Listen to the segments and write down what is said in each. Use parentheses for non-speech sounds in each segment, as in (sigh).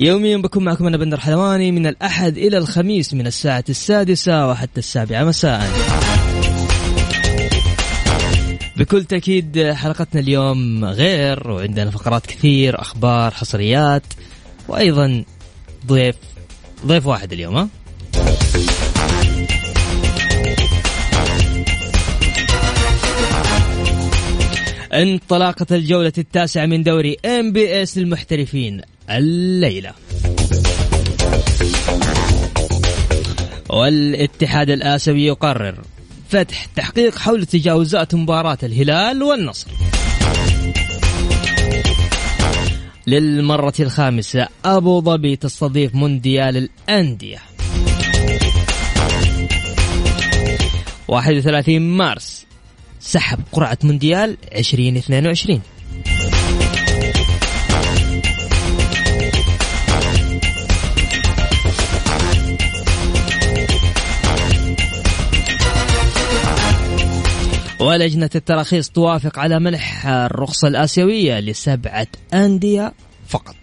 يوميا بكون معكم أنا بندر حلواني من الأحد إلى الخميس من الساعة السادسة وحتى السابعة مساء. بكل تأكيد حلقتنا اليوم غير وعندنا فقرات كثير أخبار حصريات وأيضا ضيف ضيف واحد اليوم ها؟ انطلاقة الجولة التاسعة من دوري MBS للمحترفين الليلة. والاتحاد الآسيوي يقرر فتح تحقيق حول تجاوزات مباراة الهلال والنصر. للمرة الخامسة أبو ظبي تستضيف مونديال الأندية. 31 مارس سحب قرعة مونديال 2022 ولجنة التراخيص توافق على منح الرخصة الآسيوية لسبعة أندية فقط.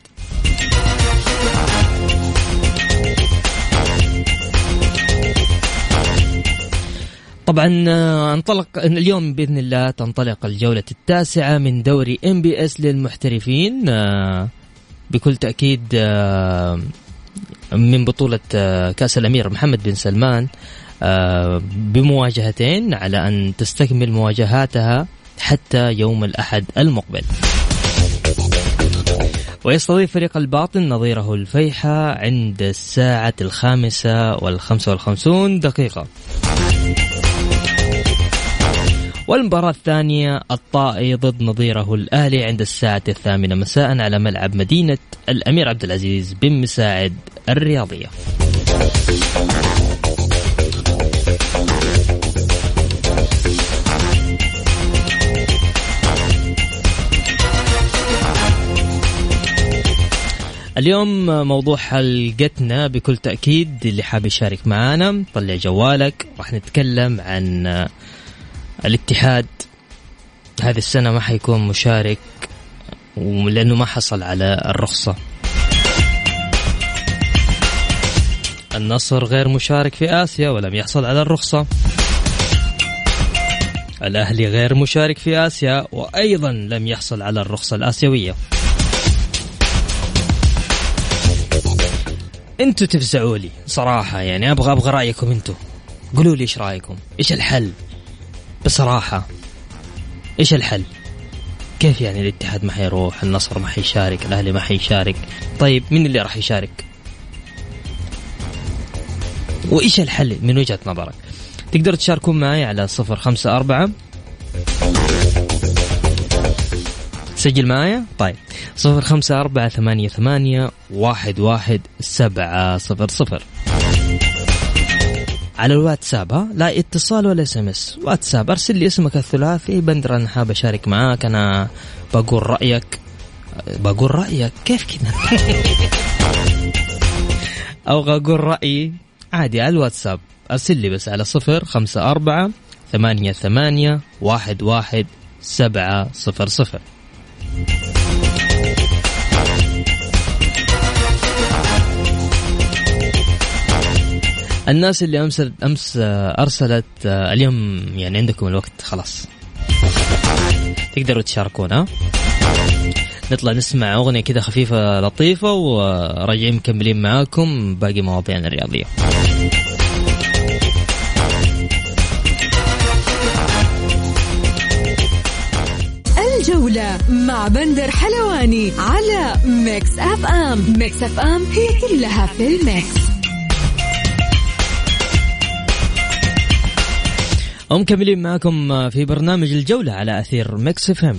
طبعا آه، انطلق اليوم بإذن الله تنطلق الجولة التاسعة من دوري إم بي إس للمحترفين آه، بكل تأكيد آه، من بطولة كأس الأمير محمد بن سلمان بمواجهتين على أن تستكمل مواجهاتها حتى يوم الأحد المقبل. ويستضيف فريق الباطن نظيره الفيحة عند الساعة الخامسة والخمسة والخمسون دقيقة والمباراة الثانية الطائي ضد نظيره الأهلي عند الساعة الثامنة مساء على ملعب مدينة الأمير عبد العزيز بن مساعد الرياضية اليوم موضوع حلقتنا بكل تأكيد اللي حاب يشارك معانا. طلع جوالك. راح نتكلم عن الاتحاد. هذه السنة ما حيكون مشارك لأنه ما حصل على الرخصة. النصر غير مشارك في آسيا ولم يحصل على الرخصة. الأهلي غير مشارك في آسيا وأيضا لم يحصل على الرخصة الآسيوية. أنتوا تفزعوا لي صراحة يعني أبغى أبغى رأيكم أنتوا قولوا لي إيش رأيكم؟ إيش الحل؟ بصراحة إيش الحل؟ كيف يعني الاتحاد ما حيروح النصر ما حيشارك الأهلي ما حيشارك؟ طيب مين اللي راح يشارك؟ وإيش الحل من وجهة نظرك؟ تقدروا تشاركون معي على صفر خمسة أربعة سجل معايا؟ طيب. صفر خمسة أربعة ثمانية ثمانية واحد واحد سبعة صفر صفر. على الواتساب ها؟ لا اتصال ولا SMS واتساب ارسل لي اسمك الثلاثي بندر أنا حاب أشارك معاك أنا بقول رأيك. بقول رأيك؟ كيف كذا (laughs) أو أقول رأيي؟ عادي على الواتساب. أرسل لي بس على صفر خمسة أربعة ثمانية ثمانية واحد واحد سبعة صفر صفر. الناس اللي أمس أمس أرسلت اليوم يعني عندكم الوقت خلاص. تقدروا تشاركونا. نطلع نسمع أغنية كذا خفيفة لطيفة وراجعين مكملين معاكم باقي مواضيعنا الرياضية. بندر حلواني على Mix FM. Mix FM هي كلها في ال mix. ومكملين معكم في برنامج الجولة على أثير Mix FM.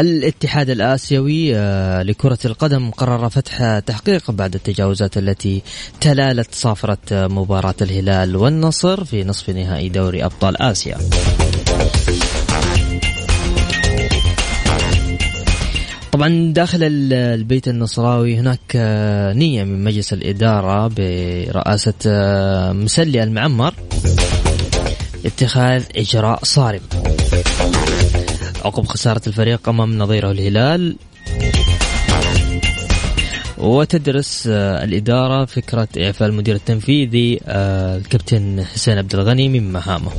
الاتحاد الآسيوي آه، لكرة القدم قرر فتح تحقيق بعد التجاوزات التي تلت صافرة مباراة الهلال والنصر في نصف نهائي دوري أبطال آسيا. طبعا داخل البيت النصراوي هناك آه، نية من مجلس الإدارة برئاسة آه، مسلي المعمر اتخاذ إجراء صارم. عقب خسارة الفريق أمام نظيره الهلال. وتدرس آه، الإدارة فكرة إعفاء المدير التنفيذي الكابتن حسين عبد الغني من مهامه.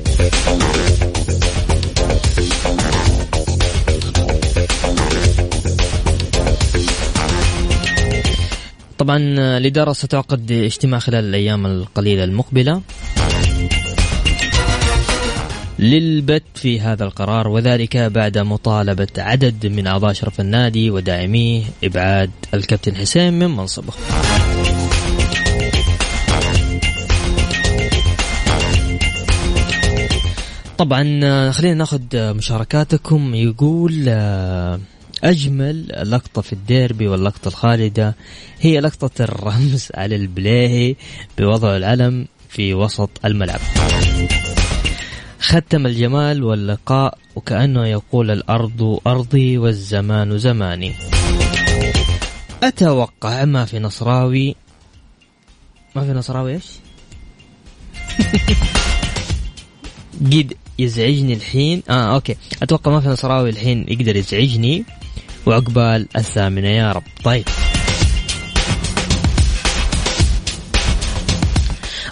طبعا الإدارة ستعقد اجتماع خلال الأيام القليلة المقبلة. للبت في هذا القرار وذلك بعد مطالبة عدد من أعضاء شرف النادي وداعميه إبعاد الكابتن حسين من منصبه. طبعا خلينا ناخذ مشاركاتكم. يقول أجمل لقطة في الديربي واللقطة الخالدة هي لقطة الرمز على البليهي بوضع العلم في وسط الملعب. ختم الجمال واللقاء وكأنه يقول الأرض أرضي والزمان زماني. أتوقع ما في نصراوي ما في نصراوي إيش؟ (laughs) قد يزعجني الحين. آه أوكي. أتوقع ما في نصراوي الحين يقدر يزعجني. وعقبال الثامنة يا رب. طيب.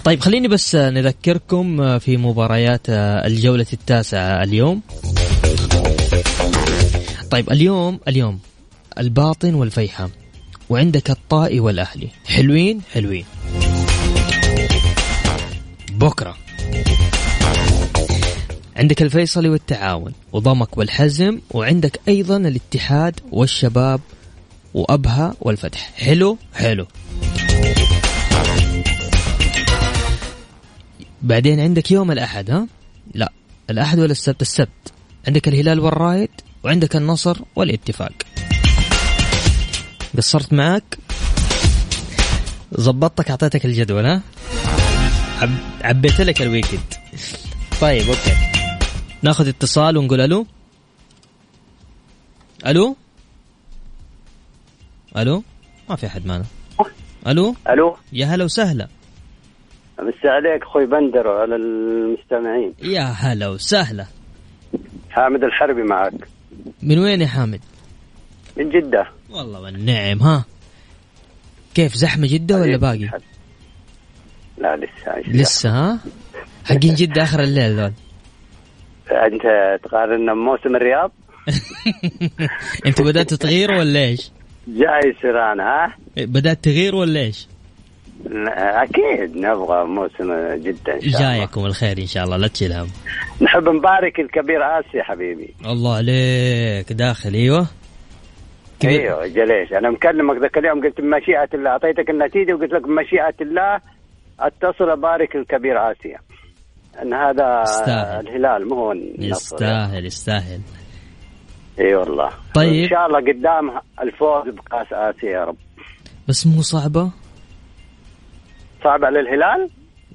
طيب خليني بس نذكركم في مباريات الجولة التاسعة اليوم. طيب اليوم اليوم الباطن والفيحاء وعندك الطائي والأهلي. حلوين؟ حلوين. بكرة. عندك الفيصلي والتعاون وضمك والحزم وعندك أيضا الاتحاد والشباب وأبها والفتح. حلو؟ حلو. بعدين عندك يوم الأحد ها؟ لا الأحد ولا السبت؟ السبت. عندك الهلال والرايد وعندك النصر والاتفاق. قصرت معك ظبطتك أعطيتك الجدول ها؟ عبيت لك ال weekend. طيب okay. ناخذ اتصال ونقول ألو؟ ألو؟ ألو؟ ما في أحد معنا. ألو؟ ألو؟ يا هلا وسهلا. مسي عليك أخوي بندر وعلى المستمعين يا هلا وسهلا حامد الحربي معك من وين يا حامد؟ من جدة والله والنعم ها كيف زحمة جدة ولا باقي؟ لا لسه لسه ها؟ حقين جدة آخر الليل ذول أنت تقارن بموسم الرياض (laughs) أنت بدأت تغير ولا إيش؟ جاي سيران ها؟ بدأت تغير ولا إيش؟ أكيد نبغى موسم جدا إن شاء الله. جايكم الخير إن شاء الله لا تشيل هم نحب نبارك الكبير اسيا حبيبي. الله عليك داخل أيوه. كبير. أيوه جليش. أنا مكلمك ذاك اليوم قلت بمشيئة الله أعطيتك النتيجة وقلت لك بمشيئة الله أتصل أبارك الكبير اسيا إن هذا يستاهل. الهلال مو هو يستاهل يستاهل. أي والله. طيب. إن شاء الله قدام الفوز بكاس آسيا يا رب. بس مو صعبة؟ صعبه على الهلال؟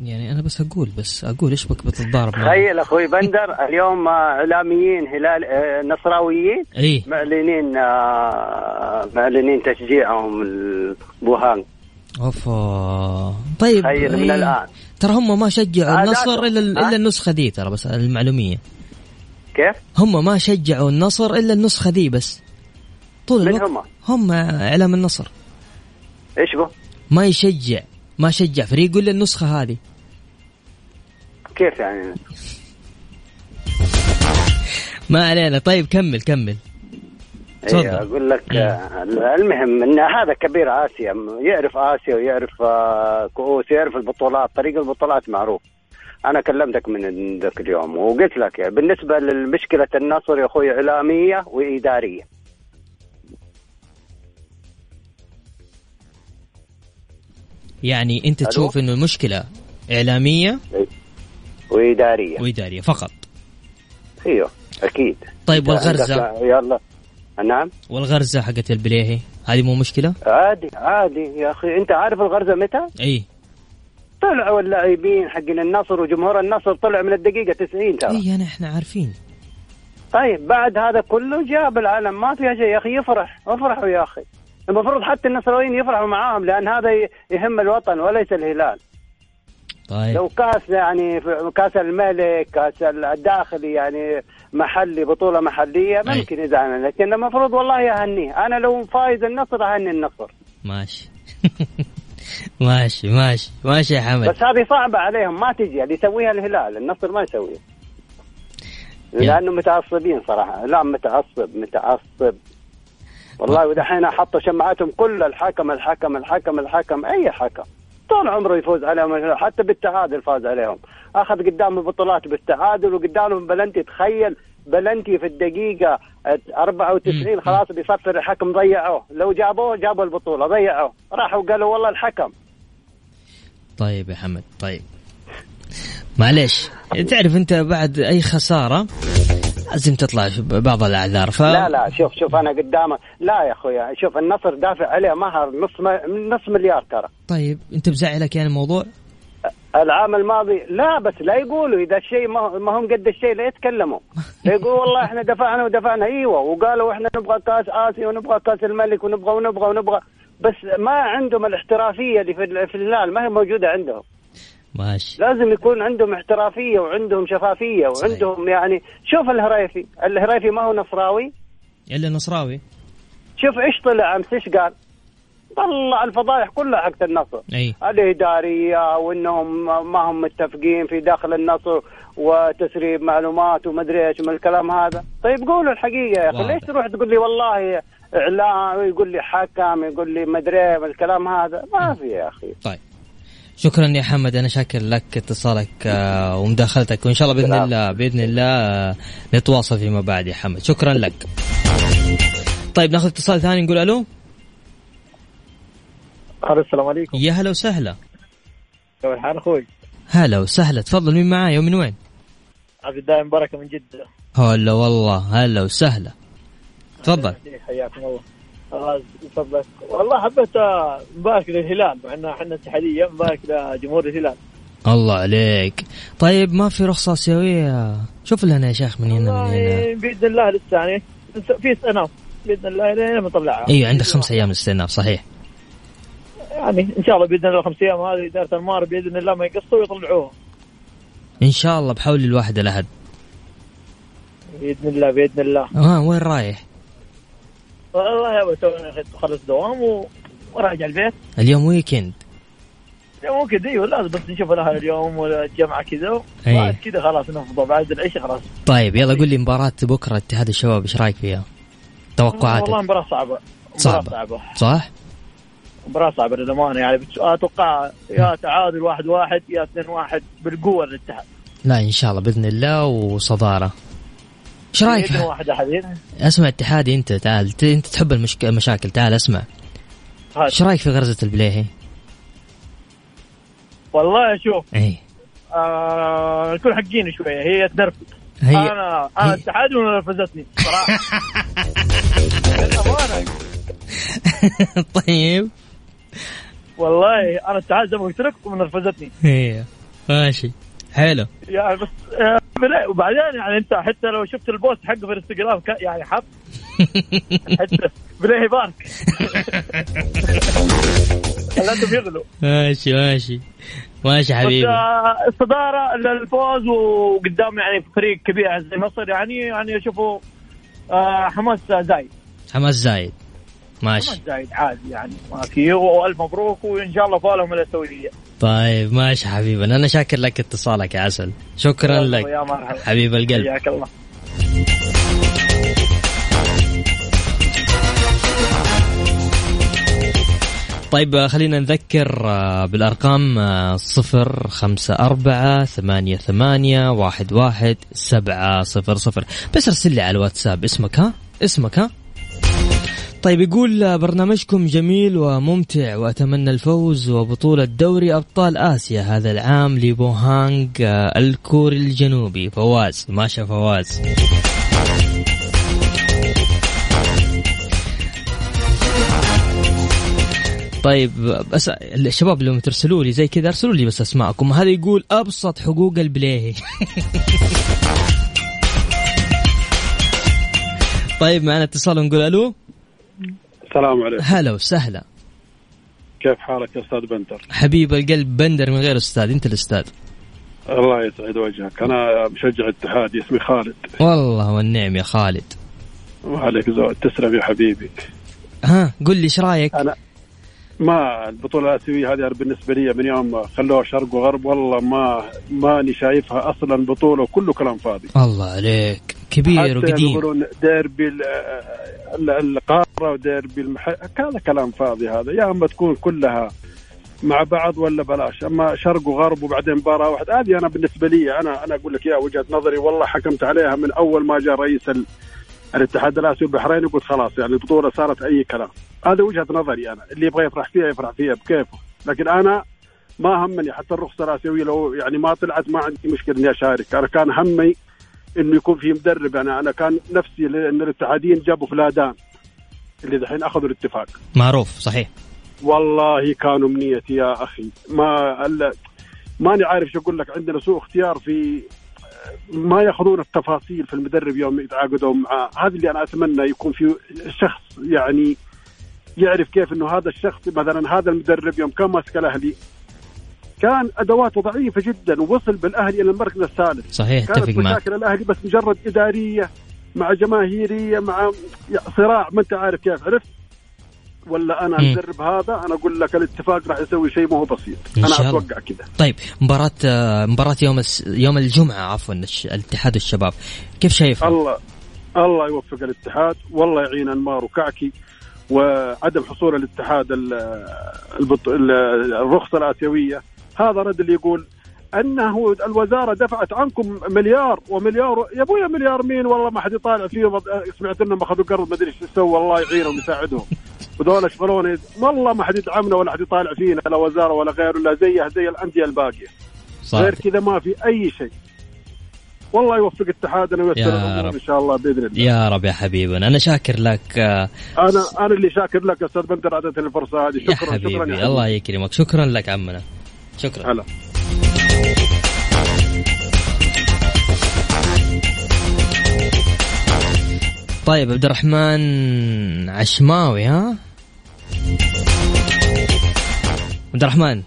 يعني أنا بس أقول بس أقول إيش بك بتتضارب تخيل أخوي بندر اليوم إعلاميين هلال آه، نصراويين إيه معلنين آه، معلنين تشجيعهم بوهان اوفا طيب تخيل من. الآن. ترى هم ما شجعوا النصر إلا إلا النسخة ذي ترى بس المعلومية. كيف؟ هم ما شجعوا النصر إلا النسخة ذي بس. طول الوقت هم؟ هم إعلام النصر. إيش بو؟ ما يشجع. ما شجع. فريق الا النسخة هذه. كيف يعني؟ ما علينا. طيب كمل كمل. إيه أقول لك آه المهم إن هذا كبير آسيا يعرف آسيا ويعرف آه كؤوس يعرف البطولات طريق البطولات معروف. أنا كلمتك من ذاك اليوم وقلت لك يعني بالنسبة لمشكلة النصر يا أخوي إعلامية وإدارية. يعني أنت ألو؟ تشوف إنه المشكلة إعلامية وإدارية. وإدارية فقط. أيوه أكيد. طيب والغرزة؟ يلا. نعم. والغرزة حقت البليهي هذه مو مشكلة؟ عادي عادي يا أخي. أنت عارف الغرزة متى؟ إي. طلعوا اللاعبين حقين النصر وجمهور النصر طلع من الدقيقة 90 ترى. إي أنا إحنا عارفين. طيب بعد هذا كله جاب العالم ما فيها شيء يا أخي. يفرح افرحوا يا أخي. المفروض حتى النصراويين يفرحوا معاهم لأن هذا يهم الوطن وليس الهلال. طيب. لو كاس يعني كاس الملك كاس الداخلي يعني محلي بطولة محلية ممكن يزعل لكن المفروض والله يهنيه أنا لو فايز النصر أهني النصر. ماشي. (laughs) ماشي ماشي ماشي يا حمد. بس هذه صعبة عليهم. ما تجي. اللي يسويها الهلال. النصر ما يسويها. لأنه متعصبين صراحة. لا متعصب متعصب. والله ودحين حطوا شماعاتهم كل الحكم الحكم الحكم الحكم أي حكم. طول عمره يفوز عليهم حتى بالتعادل فاز عليهم. أخذ قدام البطولات بالتعادل وقدامهم بلنتي تخيل بلنتي في الدقيقة 94 خلاص بيصفر الحكم ضيعوه. لو جابوه جابوا البطولة ضيعوه. راحوا قالوا والله الحكم. طيب يا حمد طيب. معليش. تعرف أنت بعد أي خسارة لازم تطلع بعض الأعذار ف... لا لا شوف شوف أنا قدامه. لا يا أخويا شوف النصر دافع عليه مهر نص م... نص مليار ترى. طيب أنت بزعلك يعني الموضوع؟ العام الماضي لا بس لا يقولوا إذا الشيء ما هم قد الشيء لا يتكلموا. (laughs) يقولوا والله إحنا دفعنا ودفعنا. أيوه وقالوا إحنا نبغى كاس آسيا ونبغى كاس الملك ونبغى ونبغى ونبغى. بس ما عندهم الاحترافية اللي في الهلال ما هي موجودة عندهم. ماشي. لازم يكون عندهم احترافية وعندهم شفافية وعندهم صحيح. يعني شوف الهريفي الهريفي ما هو نصراوي. إلا نصراوي. شوف إيش طلع أمس إيش قال؟ طلع الفضايح كلها حقت النصر. أي. الإدارية وإنهم ما هم متفقين في داخل النصر وتسريب معلومات ومدري إيش من الكلام هذا. طيب قولوا الحقيقة يا أخي ليش تروح تقول لي والله إعلام يقول لي حكم يقول لي مدري الكلام هذا؟ ما في يا أخي. طيب. شكرا يا حمد أنا شاكر لك اتصالك آه، ومداخلتك وإن شاء الله بإذن الله بإذن الله آه، نتواصل فيما بعد يا حمد. شكرا لك. طيب ناخذ اتصال ثاني نقول ألو. ألو السلام عليكم. يا هلا وسهلا. كيف الحال أخوي هلا وسهلا. تفضل مين معايا ومن وين؟ عبد الدائم بركة من جدة. هلا والله هلا وسهلا. تفضل. حياكم الله. فضلك والله حبيت نبارك للهلال مع ان إحنا اتحادية نبارك لجمهور الهلال. الله عليك. طيب ما في رخصة آسيوية شوف لنا يا شيخ من هنا من هنا. بإذن الله لسه يعني في استئناف بإذن الله لين نطلعها أيوة عندك خمس أيام استئناف صحيح. يعني إن شاء الله بإذن الله خمس أيام هذه إدارة المار بإذن الله ما يقصوا ويطلعوها إن شاء الله بحول الواحد الأحد. بإذن الله بإذن الله. آه وين رايح؟ والله يا أبو خلص دوام وراجع البيت. اليوم ويكند اليوم ويكند أيوه لازم بس نشوف الأهل اليوم والجمعة كذا وبعد كذا خلاص نفضى بعد العشاء خلاص. طيب يلا قول لي مباراة بكرة اتحاد الشباب إيش رأيك فيها؟ توقعاتك. والله مباراة صعبة. صعبة, صعبة. صح؟ مباراة صعبة للأمانة يعني أتوقع يا تعادل واحد واحد يا اثنين واحد بالقوة للاتحاد. لا إن شاء الله بإذن الله وصدارة. إيش رأيك؟ واحد أحد. اسمع اتحادي أنت تعال أنت تحب المشك... المشاكل تعال أسمع. إيش رأيك في غرزة البليهي؟ والله شوف إي. آه نكون حقين شوية هي تنرفز هي أنا أنا اتحادي ونرفزتني صراحة. (laughs) طيب. والله أنا اتحاد زي ما قلت لك ونرفزتني هي. ماشي. حلو. يعني بس وبعدين يعني انت حتى لو شفت البوست حقه في الانستغرام يعني حط (laughs) حتى بليه بارك. (laughs) خلاتهم يغلوا ماشي ماشي. ماشي حبيبي. بس الصدارة للفوز وقدام يعني فريق كبير زي مصر يعني يعني أشوفه آه، حماس زايد. حماس زايد. ماشي. حماس زايد عادي يعني. ما في وألف مبروك وإن شاء الله فالهم الاسيويه طيب ماشي حبيبي. أنا شاكر لك اتصالك يا عسل. شكرا لك. حبيب القلب. حياك الله. طيب خلينا نذكر آه، بالأرقام آه، صفر خمسة أربعة ثمانية ثمانية واحد واحد سبعة صفر صفر. بس ارسل لي على الواتساب. اسمك ها؟ اسمك ها؟ طيب يقول برنامجكم جميل وممتع وأتمنى الفوز وبطولة دوري أبطال آسيا هذا العام لبوهانغ آه، الكوري الجنوبي. فواز ماشا فواز. طيب بس الشباب لما ترسلوا لي زي كذا ارسلوا لي بس أسماءكم. هذا يقول أبسط حقوق البلاهي (laughs) طيب معنا اتصال نقول ألو. السلام عليكم. هلا وسهلا. كيف حالك يا أستاذ بندر؟ حبيب القلب بندر من غير أستاذ أنت الأستاذ. الله يسعد وجهك. أنا مشجع اتحادي اسمي خالد. والله والنعم يا خالد. وعليك زود تسلم يا حبيبي. ها قل لي إيش رأيك؟ أنا ما البطولة الآسيوية هذه بالنسبة لي من يوم خلوها شرق وغرب والله ما ماني شايفها أصلا بطولة وكله كلام فاضي. الله عليك. كبير وقديم. يقولون ديربي القارة وديربي المح... هذا كلام فاضي هذا. يا أما تكون كلها مع بعض ولا بلاش. أما شرق وغرب وبعدين مباراة واحدة هذه أنا بالنسبة لي أنا أنا أقول لك يا وجهة نظري والله حكمت عليها من أول ما جاء رئيس ال... الاتحاد الآسيوي البحريني وقلت خلاص يعني البطولة صارت أي كلام. هذا وجهة نظري أنا. اللي يبغى يفرح فيها يفرح فيها بكيفه. لكن أنا ما همني حتى الرخصة الاسيويه لو يعني ما طلعت ما عندي مشكلة إني أشارك. أنا كان همي إنه يكون في مدرب. يعني أنا كان نفسي ان الاتحاديين جابوا فلادان اللي دحين أخذوا الاتفاق. معروف صحيح. والله كانوا منيتي يا أخي. ما ماني عارف شو أقول لك. عندنا سوء اختيار في ما يأخذون التفاصيل في المدرب يوم يتعاقدوا معاه. هذا اللي أنا أتمنى يكون في شخص يعني يعرف كيف إنه هذا الشخص مثلا هذا المدرب يوم كان ماسك الأهلي كان أدواته ضعيفة جدا ووصل بالأهلي إلى المركز الثالث. صحيح كانت مشاكل الأهلي بس مجرد إدارية مع جماهيرية مع صراع ما أنت عارف كيف عرفت؟ ولا أنا المدرب هذا أنا أقول لك الاتفاق راح يسوي شيء ما هو بسيط. أنا أتوقع كذا طيب مباراة مباراة يوم يوم الجمعة عفوا الاتحاد الشباب كيف شايفها؟ الله الله يوفق الاتحاد والله يعين أنمار وكعكي. وعدم حصول الاتحاد. الرخصة الآسيوية. هذا رد اللي يقول أنه الوزارة دفعت عنكم مليار ومليار يا أبويا مليار مين؟ والله ما حد يطالع فيهم سمعت إنهم أخذوا قرض ما أدري إيش سووا. الله يعينهم ويساعدهم (laughs) وذول اشغلوني والله ما حد يدعمنا ولا حد يطالع فينا لا وزارة ولا غيره الا زيها زي الأندية الباقية. صحيح. غير كذا ما في أي شيء. والله يوفق اتحادنا ويسر الأمور إن شاء الله بإذن الله. يا رب يا حبيبنا. أنا شاكر لك أنا أنا اللي شاكر لك أستاذ بندر أعطيتني الفرصة هذه. شكرا يا حبيبي. شكرا يا حبيبي. الله يكرمك. شكرا لك عمنا. شكرا. هلا. طيب عبد الرحمن عشماوي ها؟ عبد الرحمن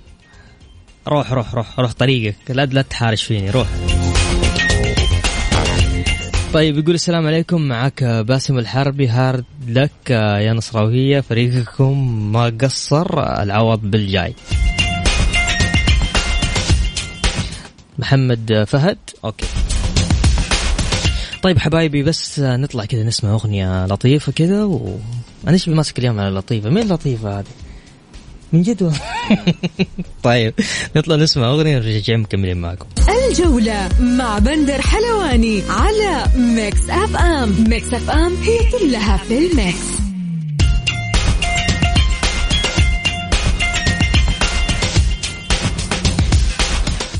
روح روح روح روح طريقك. لا لا تحارش فيني روح. طيب يقول السلام عليكم معك باسم الحربي hard luck يا نصراوية فريقكم ما قصر العوض بالجاي. محمد فهد okay. طيب حبايبي بس نطلع كذا نسمع أغنية لطيفة كذا و أنا إيش ماسك اليوم على لطيفة؟ مين لطيفة هذه؟ من جد (laughs) طيب نطلع نسمع أغنية ونرجع مكملين معكم. الجولة مع بندر حلواني على Mix FM Mix F M هي كلها في ال mix.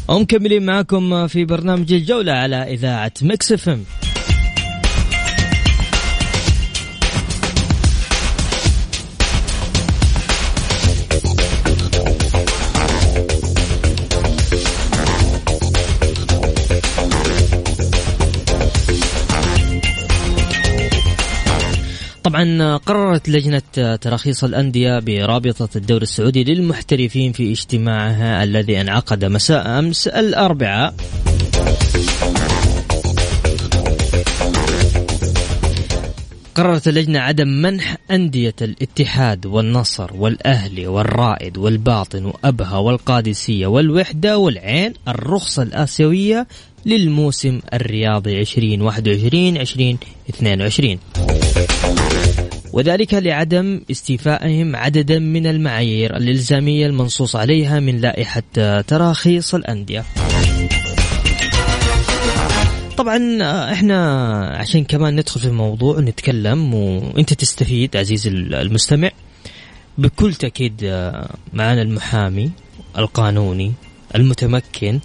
ومكملين معكم في برنامج الجولة على إذاعة Mix قررت لجنة تراخيص الأندية برابطة الدوري السعودي للمحترفين في اجتماعها الذي انعقد مساء أمس الأربعاء. قررت اللجنة عدم منح أندية الاتحاد والنصر والأهلي والرائد والباطن وأبها والقادسية والوحدة والعين الرخصة الآسيوية للموسم الرياضي 2021 2022 وذلك لعدم استيفائهم عددا من المعايير الإلزامية المنصوص عليها من لائحة تراخيص الأندية. طبعا إحنا عشان كمان ندخل في الموضوع ونتكلم وإنت تستفيد عزيزي المستمع بكل تأكيد معنا المحامي القانوني المتمكن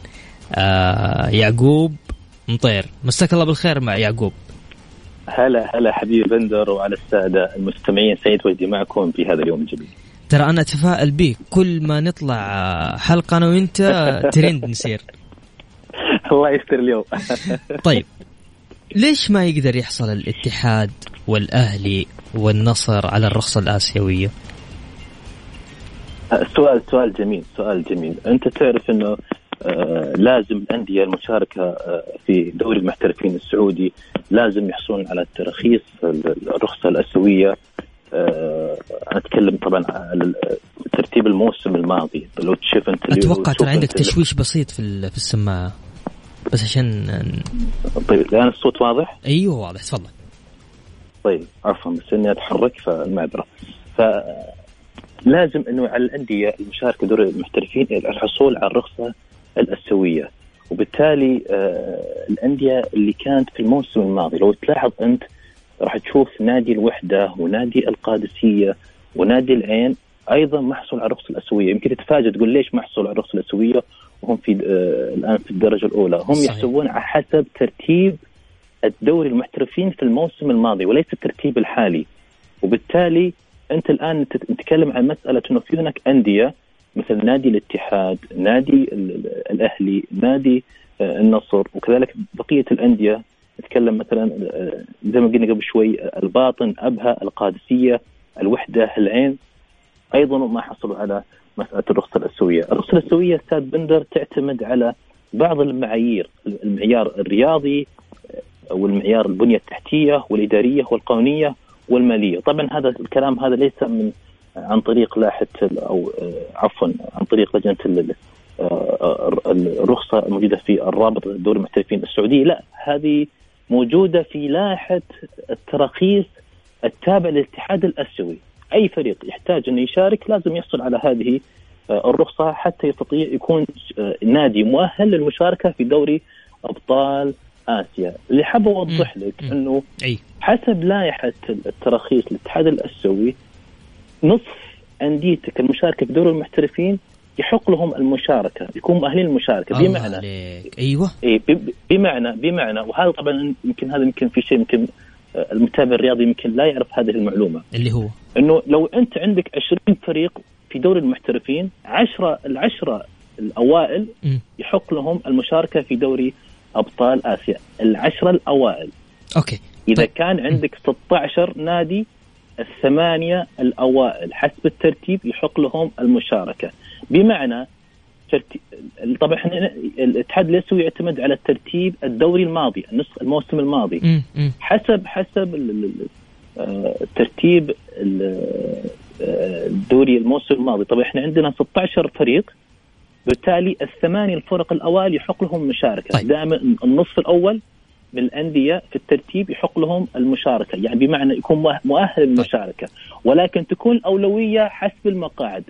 يعقوب مطير. مساك الله بالخير مع يعقوب. هلا هلا حبيبي بندر وعلى السادة المستمعين. سعيد وجدي معكم في هذا اليوم الجميل. ترى أنا أتفائل بيك. كل ما نطلع حلقة أنا وأنت (laughs) ترند نصير. الله يستر اليوم. (laughs) طيب ليش ما يقدر يحصل الاتحاد والأهلي والنصر على الرخصة الآسيوية؟ السؤال سؤال جميل سؤال جميل. أنت تعرف إنه لازم الأندية المشاركة آه في دوري المحترفين السعودي لازم يحصلون على التراخيص الرخصة الأسيوية. آه أنا أتكلم طبعا على ترتيب الموسم الماضي. لو تشوف أنت أتوقع ترى عندك تشويش بسيط في في السماعة. بس عشان طيب الآن الصوت واضح؟ أيوه واضح. تفضل. طيب عفوا بس إني أتحرك فالمعذره ف لازم إنه على الأندية المشاركة دور المحترفين الحصول على الرخصة الأسيوية. وبالتالي آه الأندية اللي كانت في الموسم الماضي لو تلاحظ أنت راح تشوف نادي الوحدة ونادي القادسية ونادي العين أيضا ما حصلوا على الرخصه الأسيوية. يمكن تتفاجئ تقول ليش ما حصلوا على الرخصه الأسيوية؟ وهم في آه الآن في الدرجة الأولى. هم صحيح. يحسبون على حسب ترتيب الدوري المحترفين في الموسم الماضي وليس الترتيب الحالي. وبالتالي أنت الآن تتكلم عن مسألة إنه في هناك أندية مثل نادي الاتحاد، نادي الأهلي، نادي آه، النصر. وكذلك بقية الأندية نتكلم مثلا آه، زي ما قلنا قبل شوي الباطن، أبها، القادسية، الوحدة، العين. أيضا ما حصلوا على مسألة الرخصة الأسيوية، الرخصة الأسيوية أستاذ بندر تعتمد على بعض المعايير، المعيار الرياضي آه، والمعيار البنية التحتية والإدارية والقانونية والمالية، طبعا هذا الكلام هذا ليس من عن طريق لائحة أو آه، عفوا عن طريق لجنة آه، الرخصة الموجودة في الرابط الدوري المحترفين السعودي، لا هذه موجودة في لائحة التراخيص التابع للاتحاد الأسيوي، أي فريق يحتاج انه يشارك لازم يحصل على هذه آه، الرخصة حتى يستطيع يكون نادي مؤهل للمشاركة في دوري أبطال آسيا، اللي حاب أوضح لك إنه حسب لائحة التراخيص الاتحاد الأسيوي نصف أنديتك المشاركة في دوري المحترفين يحق لهم المشاركة يكون مؤهلين للمشاركه بمعنى عليك. أيوه. اي بمعنى بمعنى وهذا طبعا يمكن هذا يمكن في شيء يمكن آه، المتابع الرياضي يمكن لا يعرف هذه المعلومة. اللي هو؟ إنه لو أنت عندك 20 فريق في دوري المحترفين 10 العشرة الأوائل م. يحق لهم المشاركة في دوري أبطال آسيا. العشرة الأوائل. أوكي. إذا طيب. كان عندك 16 نادي الثمانية الأوائل حسب الترتيب يحق لهم المشاركة. بمعنى طبعا الاتحاد الأسيوي يعتمد على الترتيب الدوري الماضي النصف الموسم الماضي. حسب حسب ترتيب الدوري الموسم الماضي. طبعا إحنا عندنا 16 فريق بالتالي الثمانية الفرق الأوائل يحق لهم مشاركة. طيب. دائما النصف الأول من الأندية في الترتيب يحق لهم المشاركة يعني بمعنى يكون مؤهل طيب. للمشاركة ولكن تكون الأولوية حسب المقاعد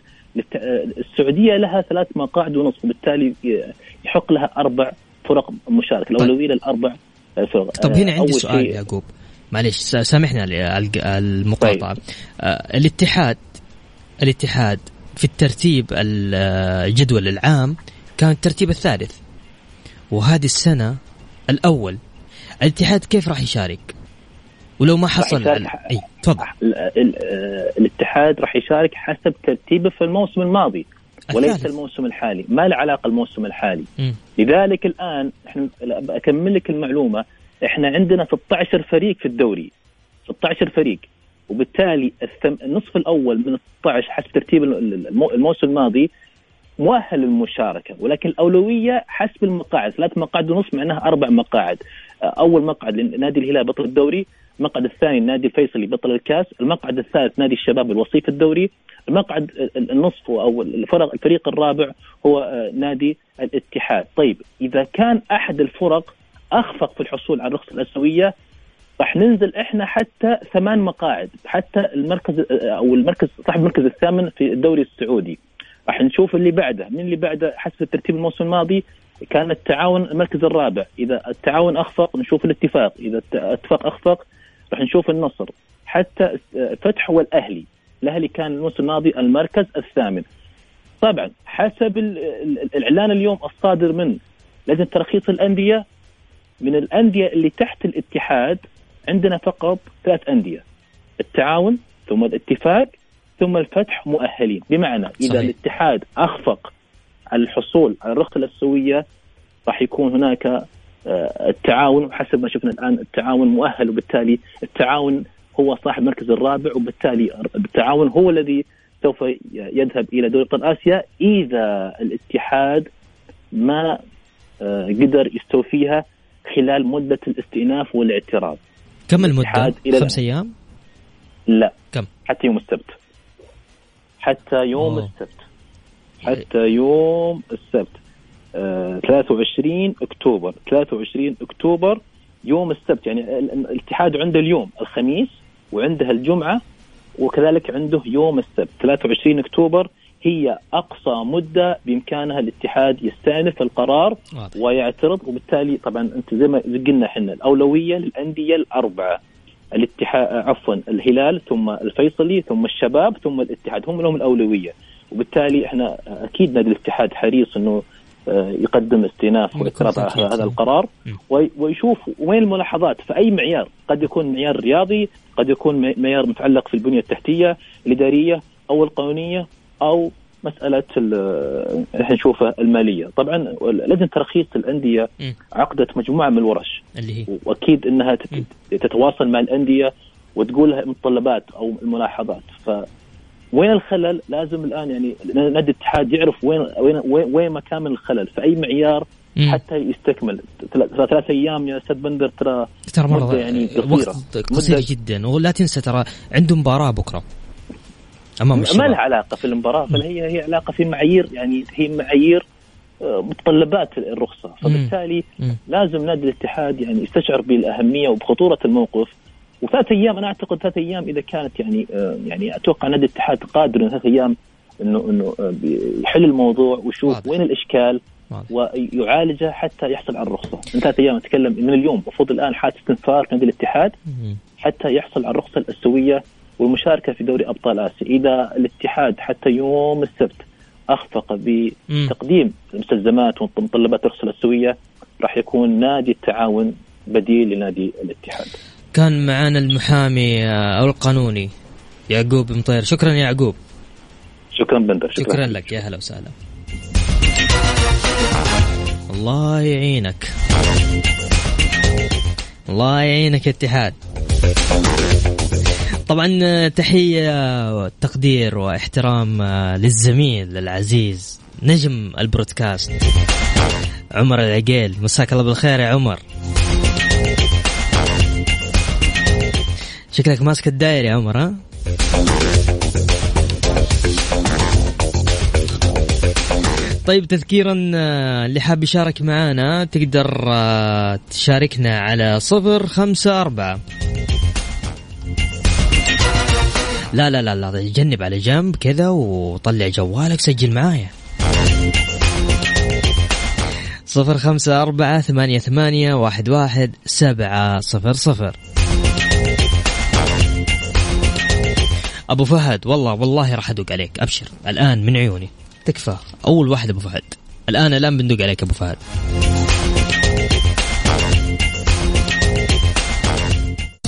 السعودية لها ثلاث مقاعد ونصف وبالتالي يحق لها أربع فرق مشاركة طيب. الأولوية طيب. للأربع فرق طب هنا عندي سؤال يعقوب معليش سامحنا المقاطعة طيب. آه الاتحاد الاتحاد في الترتيب الجدول العام كان الترتيب الثالث وهذه السنة الأول الاتحاد كيف راح يشارك؟ ولو ما حصل على... أي تفضل. الاتحاد راح يشارك حسب ترتيبه في الموسم الماضي وليس الثالث. الموسم الحالي. ما له علاقة الموسم الحالي. م. لذلك الآن إحنا أكمل لك المعلومة. إحنا عندنا 16 فريق في الدوري. 16 فريق. وبالتالي النصف الأول من 16 حسب ترتيب الموسم الماضي مؤهل للمشاركة. ولكن الأولوية حسب المقاعد. ثلاث مقاعد ونصف معناها أربع مقاعد. أول مقعد لنادي الهلال بطل الدوري المقعد الثاني نادي الفيصلي بطل الكاس المقعد الثالث نادي الشباب الوصيف الدوري المقعد النصف أو الفرق الفريق الرابع هو آه، نادي الاتحاد. طيب إذا كان أحد الفرق أخفق في الحصول على الرخصة الأسيوية راح ننزل إحنا حتى ثمان مقاعد حتى المركز أو المركز صاحب المركز الثامن في الدوري السعودي. راح نشوف اللي بعده من اللي بعده حسب الترتيب الموسم الماضي؟ كان التعاون المركز الرابع. إذا التعاون أخفق نشوف الاتفاق. إذا الاتفاق أخفق راح نشوف النصر. حتى فتح والأهلي. الأهلي كان الموسم الماضي المركز الثامن. طبعا حسب الإعلان اليوم الصادر من لجنة ترخيص الأندية من الأندية اللي تحت الاتحاد عندنا فقط ثلاث أندية. التعاون ثم الاتفاق ثم الفتح مؤهلين. بمعنى إذا صحيح. الاتحاد أخفق على الحصول على الرخصة الآسيوية راح يكون هناك آه، التعاون حسب ما شفنا الآن التعاون مؤهل وبالتالي التعاون هو صاحب المركز الرابع وبالتالي التعاون هو الذي سوف يذهب إلى دوري أبطال آسيا إذا الاتحاد ما آه، قدر يستوفيها خلال مدة الاستئناف والاعتراض كم المدة؟ خمس أيام؟ لا كم؟ حتى يوم السبت حتى يوم أوه. السبت حتى يوم السبت. آه 23 أكتوبر. 23 أكتوبر يوم السبت. يعني الاتحاد عنده اليوم الخميس وعنده الجمعة وكذلك عنده يوم السبت. 23 أكتوبر هي أقصى مدة بإمكانها الاتحاد يستأنف القرار واضح. ويعترض. وبالتالي طبعا أنت زي ما قلنا إحنا الأولوية للأندية الأربعة. الاتحاد عفوا الهلال ثم الفيصلي ثم الشباب ثم الاتحاد. هم لهم الأولوية. وبالتالي إحنا أكيد نادي الاتحاد حريص إنه آه، يقدم استئناف واعتراض على هذا القرار. ويشوف وين الملاحظات. في اي معيار قد يكون معيار رياضي قد يكون معيار متعلق في البنية التحتية الإدارية أو القانونية أو مسألة إحنا نشوفها المالية، طبعا لجنة ترخيص الأندية عقدت مجموعة من الورش. اللي هي؟ وأكيد إنها تتواصل مع الأندية وتقول لها المتطلبات أو الملاحظات. ف وين الخلل؟ لازم الآن يعني نادي الاتحاد يعرف وين وين وين مكان الخلل. في أي معيار مم. حتى يستكمل. ثلاث أيام يا أستاذ بندر ترى ترى مرة يعني وقت قصير جدا. ولا تنسى ترى عنده مباراة بكرة. أمام الشباب. ما لها علاقة في المباراة بل هي هي علاقة في معايير يعني هي معايير آه، متطلبات الرخصة. فبالتالي مم. لازم نادي الاتحاد يعني يستشعر بالأهمية وبخطورة الموقف. وثلاث أيام أنا أعتقد ثلاث أيام إذا كانت يعني آه، يعني أتوقع نادي الاتحاد قادر إنه ثلاث أيام إنه إنه آه، يحل الموضوع ويشوف. وين الإشكال. ويعالجه حتى يحصل على الرخصة. من ثلاث أيام أتكلم من اليوم المفروض الآن حاله استنفار نادي الاتحاد حتى يحصل على الرخصة الأسيوية والمشاركة في دوري أبطال آسيا. إذا الاتحاد حتى يوم السبت أخفق بتقديم المستلزمات ومتطلبات الرخصة الأسيوية راح يكون نادي التعاون بديل لنادي الاتحاد. كان معنا المحامي آه، أو القانوني يعقوب مطير. شكرا يا يعقوب. شكرا بندر شكرا, شكرا لك. يا هلا وسهلا. الله يعينك. الله يعينك يا اتحاد. طبعا تحية وتقدير واحترام آه، للزميل العزيز نجم البرودكاست عمر العقيل. مساك الله بالخير يا عمر. شكلك ماسك الداير يا عمر ها؟ طيب تذكيرا آه، اللي حاب يشارك معنا تقدر آه، تشاركنا على صفر خمسة أربعة. لا لا لا لا جنب على جنب كذا وطلع جوالك سجل معايا. صفر خمسة أربعة ثمانية ثمانية واحد واحد سبعة صفر صفر. أبو فهد والله والله راح أدق عليك. أبشر. الآن من عيوني. تكفى. أول واحد أبو فهد. الآن الآن بندق عليك أبو فهد.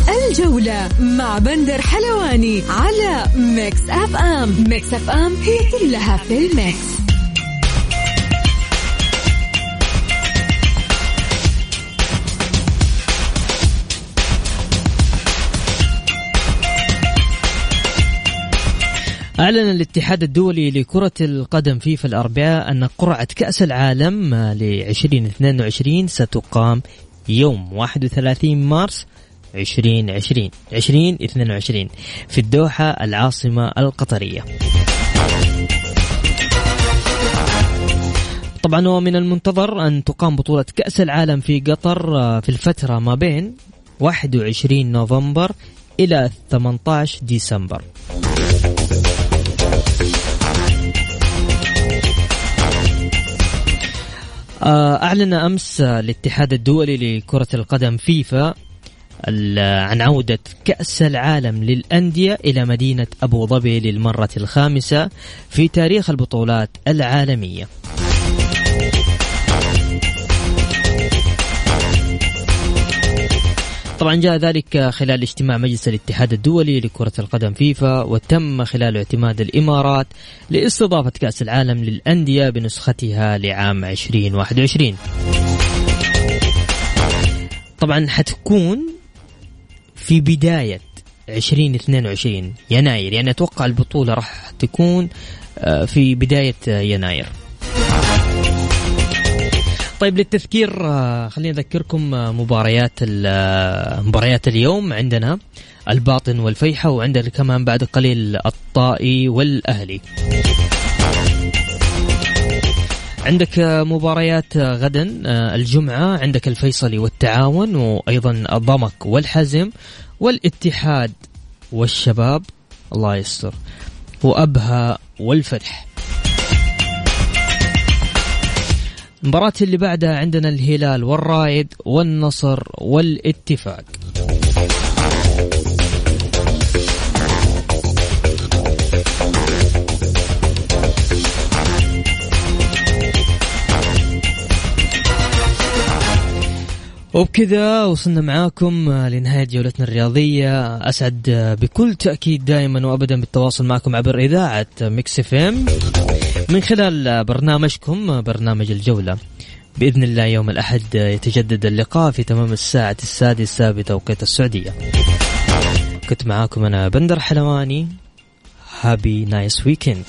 الجولة مع بندر حلواني على Mix FM. Mix FM هي كلها في ال mix. أعلن الاتحاد الدولي لكرة القدم فيفا الأربعاء أن قرعة كأس العالم ل 2022 ستقام يوم 31 مارس 2020 2022 في الدوحة العاصمة القطرية. طبعا ومن المنتظر أن تقام بطولة كأس العالم في قطر آه، في الفترة ما بين 21 نوفمبر إلى 18 ديسمبر. أعلن أمس الاتحاد الدولي لكرة القدم فيفا عن عودة كأس العالم للأندية إلى مدينة أبو ظبي للمرة الخامسة في تاريخ البطولات العالمية. طبعا جاء ذلك خلال اجتماع مجلس الاتحاد الدولي لكرة القدم فيفا وتم خلاله اعتماد الإمارات لاستضافة كأس العالم للأندية بنسختها لعام 2021 طبعا حتكون في بداية 2022 يناير يعني أتوقع البطولة راح تكون آه، في بداية يناير. طيب للتذكير آه، خليني أذكركم آه، مباريات آه، مباريات اليوم عندنا الباطن والفيحة وعندنا كمان بعد قليل الطائي والأهلي. عندك مباريات غدا الجمعة عندك الفيصلي والتعاون وأيضا الضمك والحزم والاتحاد والشباب الله يستر وأبها والفتح المباراة اللي بعدها عندنا الهلال والرائد والنصر والاتفاق. وبكذا وصلنا معاكم لنهاية جولتنا الرياضية. أسعد بكل تأكيد دائما وأبدا بالتواصل معكم عبر إذاعة Mix FM. من خلال برنامجكم برنامج الجولة بإذن الله يوم الأحد يتجدد اللقاء في تمام الساعة السادسة بتوقيت السعودية. كنت معاكم أنا بندر حلواني. happy nice weekend